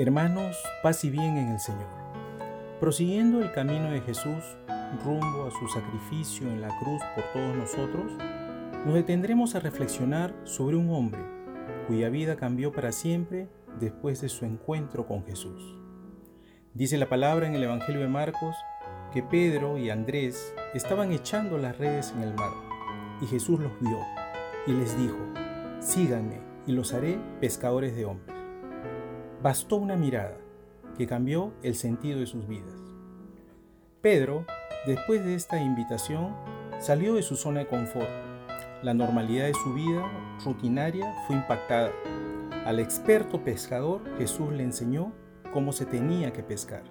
Hermanos, paz y bien en el Señor. Prosiguiendo el camino de Jesús rumbo a su sacrificio en la cruz por todos nosotros, nos detendremos a reflexionar sobre un hombre cuya vida cambió para siempre después de su encuentro con Jesús. Dice la palabra en el Evangelio de Marcos que Pedro y Andrés estaban echando las redes en el mar y Jesús los vio y les dijo, síganme y los haré pescadores de hombres. Bastó una mirada que cambió el sentido de sus vidas. Pedro, después de esta invitación, salió de su zona de confort. La normalidad de su vida rutinaria fue impactada. Al experto pescador Jesús le enseñó cómo se tenía que pescar.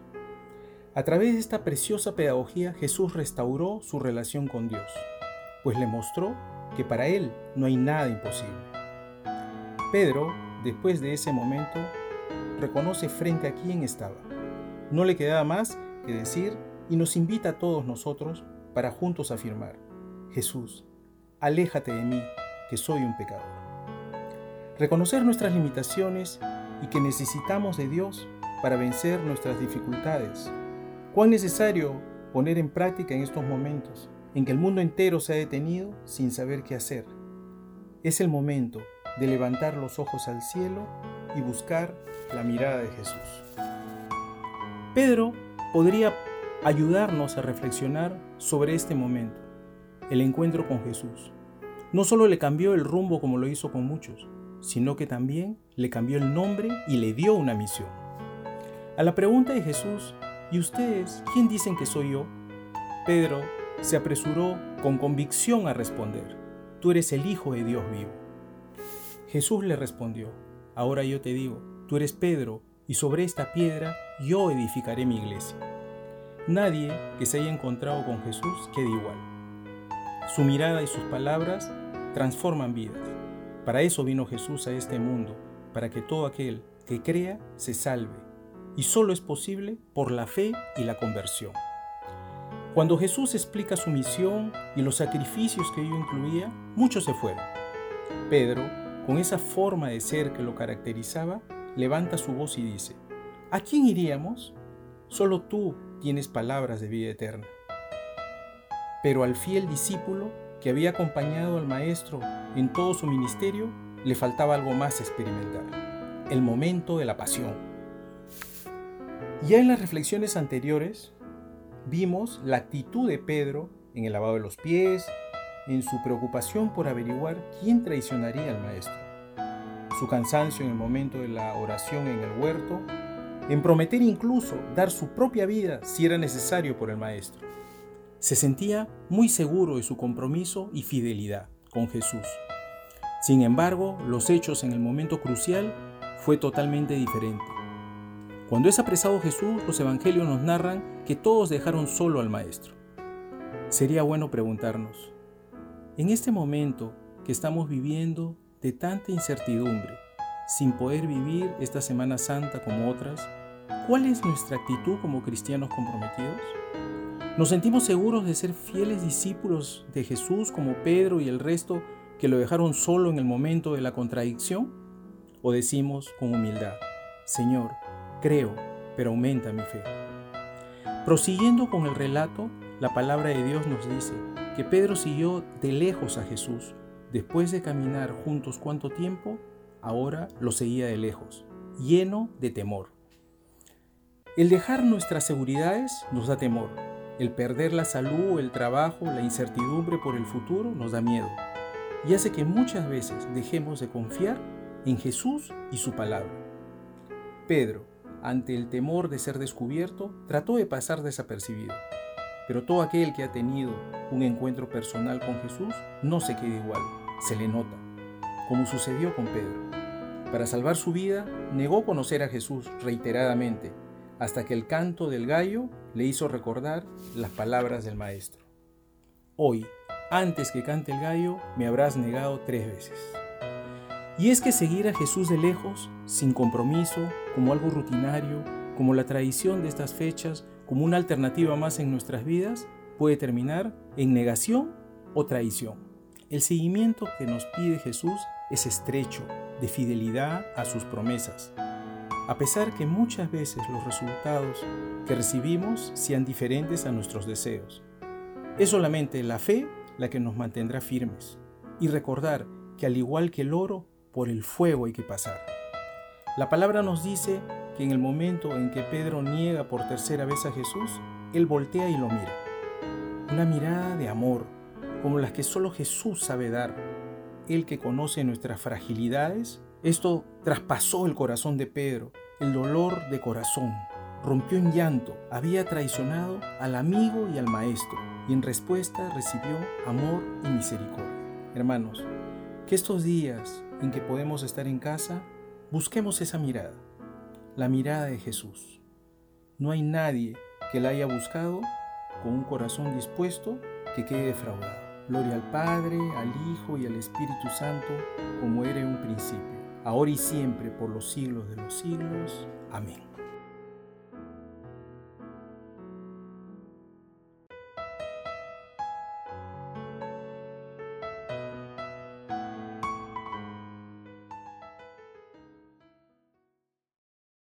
A través de esta preciosa pedagogía Jesús restauró su relación con Dios, pues le mostró que para él no hay nada imposible. Pedro, después de ese momento, reconoce frente a quién estaba. No le quedaba más que decir y nos invita a todos nosotros para juntos afirmar, Jesús, aléjate de mí, que soy un pecador. Reconocer nuestras limitaciones y que necesitamos de Dios para vencer nuestras dificultades. Cuán necesario poner en práctica en estos momentos en que el mundo entero se ha detenido sin saber qué hacer. Es el momento de levantar los ojos al cielo y buscar la mirada de Jesús. Pedro podría ayudarnos a reflexionar sobre este momento, el encuentro con Jesús. No solo le cambió el rumbo como lo hizo con muchos, sino que también le cambió el nombre y le dio una misión. A la pregunta de Jesús, ¿y ustedes quién dicen que soy yo? Pedro se apresuró con convicción a responder, tú eres el Hijo de Dios vivo. Jesús le respondió, ahora yo te digo, tú eres Pedro, y sobre esta piedra yo edificaré mi iglesia. Nadie que se haya encontrado con Jesús quede igual. Su mirada y sus palabras transforman vidas. Para eso vino Jesús a este mundo, para que todo aquel que crea se salve. Y solo es posible por la fe y la conversión. Cuando Jesús explica su misión y los sacrificios que ello incluía, muchos se fueron. Pedro, con esa forma de ser que lo caracterizaba, levanta su voz y dice, ¿A quién iríamos? Solo tú tienes palabras de vida eterna. Pero al fiel discípulo que había acompañado al Maestro en todo su ministerio, le faltaba algo más experimentar, el momento de la pasión. Ya en las reflexiones anteriores vimos la actitud de Pedro en el lavado de los pies, en su preocupación por averiguar quién traicionaría al Maestro, su cansancio en el momento de la oración en el huerto en prometer incluso dar su propia vida si era necesario por el Maestro. Se sentía muy seguro de su compromiso y fidelidad con Jesús. Sin embargo, los hechos en el momento crucial fue totalmente diferente. Cuando es apresado Jesús, los evangelios nos narran que todos dejaron solo al Maestro. Sería bueno preguntarnos, en este momento que estamos viviendo de tanta incertidumbre, sin poder vivir esta Semana Santa como otras, ¿cuál es nuestra actitud como cristianos comprometidos? ¿Nos sentimos seguros de ser fieles discípulos de Jesús como Pedro y el resto que lo dejaron solo en el momento de la contradicción? ¿O decimos con humildad, Señor, creo, pero aumenta mi fe? Prosiguiendo con el relato, la palabra de Dios nos dice que Pedro siguió de lejos a Jesús. Después de caminar juntos cuánto tiempo, ahora lo seguía de lejos, lleno de temor. El dejar nuestras seguridades nos da temor. El perder la salud, el trabajo, la incertidumbre por el futuro nos da miedo y hace que muchas veces dejemos de confiar en Jesús y su palabra. Pedro, ante el temor de ser descubierto, trató de pasar desapercibido. Pero todo aquel que ha tenido un encuentro personal con Jesús no se queda igual, se le nota, como sucedió con Pedro. Para salvar su vida, negó conocer a Jesús reiteradamente, hasta que el canto del gallo le hizo recordar las palabras del Maestro. Hoy, antes que cante el gallo, me habrás negado tres veces. Y es que seguir a Jesús de lejos, sin compromiso, como algo rutinario, como la tradición de estas fechas, como una alternativa más en nuestras vidas, puede terminar en negación o traición. El seguimiento que nos pide Jesús es estrecho, de fidelidad a sus promesas. a pesar que muchas veces los resultados que recibimos sean diferentes a nuestros deseos. Es solamente la fe la que nos mantendrá firmes y recordar que al igual que el oro, por el fuego hay que pasar. La palabra nos dice que en el momento en que Pedro niega por tercera vez a Jesús, él voltea y lo mira. Una mirada de amor, como las que solo Jesús sabe dar. Él que conoce nuestras fragilidades, esto traspasó el corazón de Pedro, el dolor de corazón. Rompió en llanto, había traicionado al amigo y al maestro, y en respuesta recibió amor y misericordia. Hermanos, que estos días en que podemos estar en casa, busquemos esa mirada, la mirada de Jesús. No hay nadie que la haya buscado con un corazón dispuesto que quede defraudado. Gloria al Padre, al Hijo y al Espíritu Santo, como era en un principio, ahora y siempre, por los siglos de los siglos. Amén.